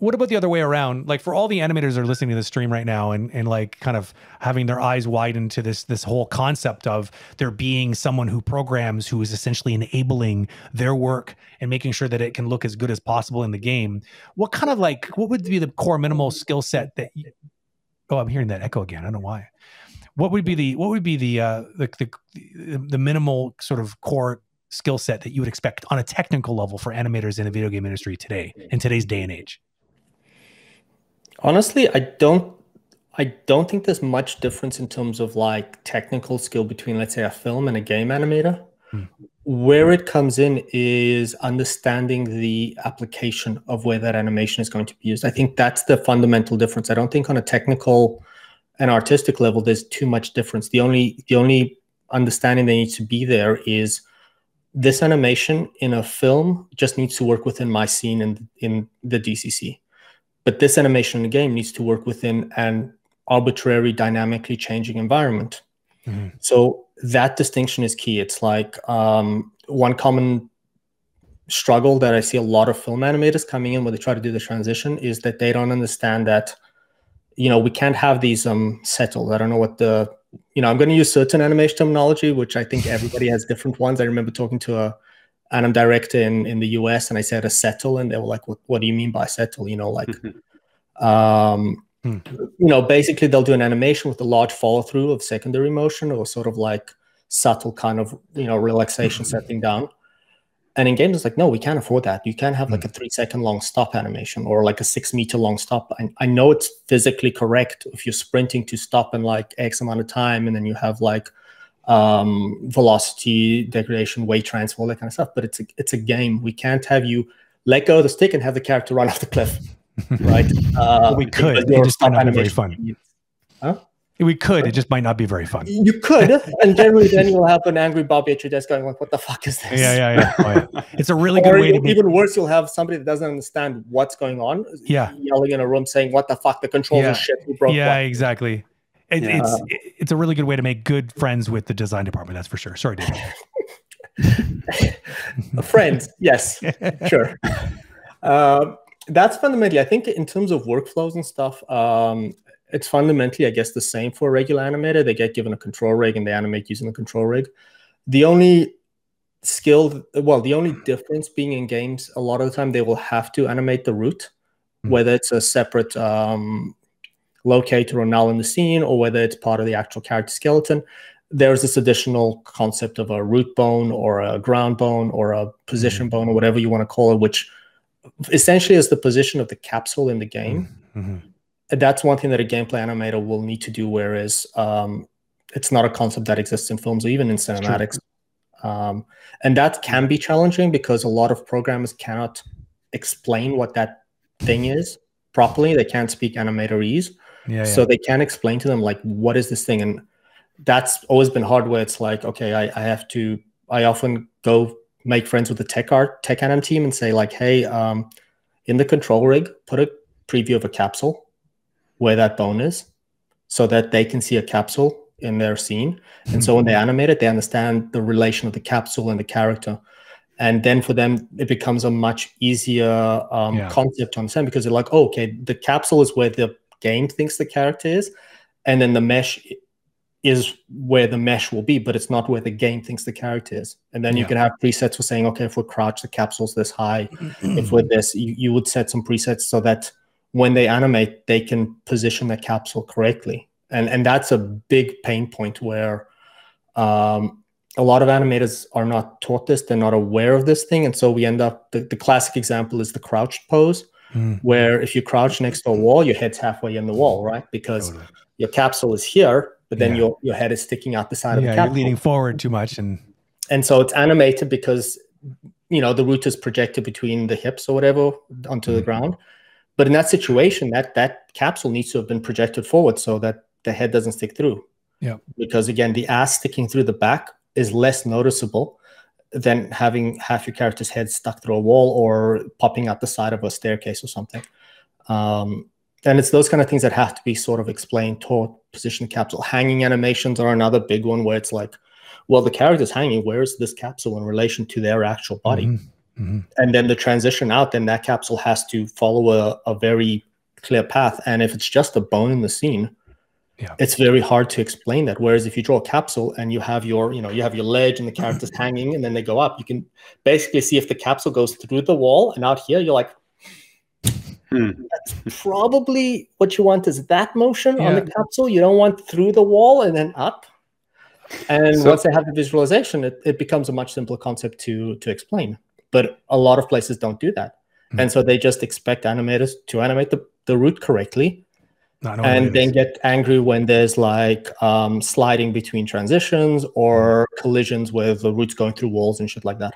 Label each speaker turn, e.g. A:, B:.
A: what about the other way around? Like for all the animators that are listening to the stream right now and and like kind of having their eyes widen to this this whole concept of there being someone who programs who is essentially enabling their work and making sure that it can look as good as possible in the game. What kind of like what would be the core minimal skill set that you, Oh, I'm hearing that echo again. I don't know why. What would be the what would be the uh the the, the minimal sort of core skill set that you would expect on a technical level for animators in the video game industry today in today's day and age?
B: Honestly, I don't I don't think there's much difference in terms of like technical skill between let's say a film and a game animator. Hmm. Where it comes in is understanding the application of where that animation is going to be used. I think that's the fundamental difference. I don't think on a technical and artistic level there's too much difference. The only the only understanding that needs to be there is this animation in a film just needs to work within my scene in in the DCC but this animation in the game needs to work within an arbitrary, dynamically changing environment. Mm-hmm. So that distinction is key. It's like um, one common struggle that I see a lot of film animators coming in when they try to do the transition is that they don't understand that, you know, we can't have these um settled. I don't know what the, you know, I'm going to use certain animation terminology, which I think everybody has different ones. I remember talking to a anim director in, in the US and I said a settle and they were like, what, what do you mean by settle? You know, like, um, hmm. you know, basically they'll do an animation with a large follow through of secondary motion or sort of like subtle kind of, you know, relaxation hmm. setting down. And in games, it's like, no, we can't afford that. You can't have like hmm. a three second long stop animation or like a six meter long stop. I, I know it's physically correct if you're sprinting to stop in like X amount of time and then you have like um, velocity degradation, weight transfer, all that kind of stuff. But it's a, it's a game. We can't have you let go of the stick and have the character run off the cliff, right?
A: Uh, we could. It just might not be very fun. Huh? We could. It just might not be very fun.
B: You could, and generally then you'll have an angry Bobby at your desk going like, "What the fuck is this?"
A: Yeah, yeah, yeah. Oh, yeah. It's a really good way to.
B: Be- even worse, you'll have somebody that doesn't understand what's going on.
A: Yeah,
B: yelling in a room saying, "What the fuck? The controls
A: yeah.
B: are shit. We broke."
A: Yeah, exactly. It, yeah. It's it's a really good way to make good friends with the design department. That's for sure. Sorry,
B: David. friends, yes, sure. Uh, that's fundamentally, I think, in terms of workflows and stuff. Um, it's fundamentally, I guess, the same for a regular animator. They get given a control rig and they animate using the control rig. The only skill, well, the only difference being in games, a lot of the time they will have to animate the root, mm-hmm. whether it's a separate um, locator or null in the scene, or whether it's part of the actual character skeleton, there's this additional concept of a root bone or a ground bone or a position mm-hmm. bone or whatever you want to call it, which essentially is the position of the capsule in the game. Mm-hmm. That's one thing that a gameplay animator will need to do, whereas um, it's not a concept that exists in films or even in cinematics. Um, and that can be challenging because a lot of programmers cannot explain what that thing is properly. They can't speak animatorese. Yeah, so they can't explain to them like what is this thing, and that's always been hard. Where it's like, okay, I, I have to. I often go make friends with the tech art tech anim team and say like, hey, um, in the control rig, put a preview of a capsule where that bone is, so that they can see a capsule in their scene. And so when they animate it, they understand the relation of the capsule and the character. And then for them, it becomes a much easier um, yeah. concept to understand because they're like, oh, okay, the capsule is where the game thinks the character is, and then the mesh is where the mesh will be, but it's not where the game thinks the character is. And then yeah. you can have presets for saying, okay, if we're crouched, the capsule's this high. if we're this, you, you would set some presets so that when they animate, they can position the capsule correctly. And and that's a big pain point where um, a lot of animators are not taught this, they're not aware of this thing. And so we end up the, the classic example is the crouched pose mm. where if you crouch next to a wall, your head's halfway in the wall, right? Because totally. your capsule is here, but then yeah. your your head is sticking out the side yeah, of the capsule.
A: You're leaning forward too much, and
B: and so it's animated because you know the root is projected between the hips or whatever onto mm. the ground. But in that situation, that that capsule needs to have been projected forward so that the head doesn't stick through.
A: Yeah.
B: Because again, the ass sticking through the back is less noticeable than having half your character's head stuck through a wall or popping out the side of a staircase or something. Um, and it's those kind of things that have to be sort of explained, taught, position capsule. Hanging animations are another big one where it's like, well, the character's hanging. Where is this capsule in relation to their actual body? Mm-hmm. mm-hmm. and then the transition out, then that capsule has to follow a, a very clear path. And if it's just a bone in the scene, yeah. it's very hard to explain that. Whereas if you draw a capsule and you have your, you know, you have your ledge and the characters hanging and then they go up, you can basically see if the capsule goes through the wall. And out here, you're like, hmm. that's probably what you want is that motion yeah. on the capsule. You don't want through the wall and then up. And so, once they have the visualization, it, it becomes a much simpler concept to to explain. But a lot of places don't do that. Mm-hmm. And so they just expect animators to animate the, the root correctly and then get angry when there's like um, sliding between transitions or collisions with the roots going through walls and shit like that.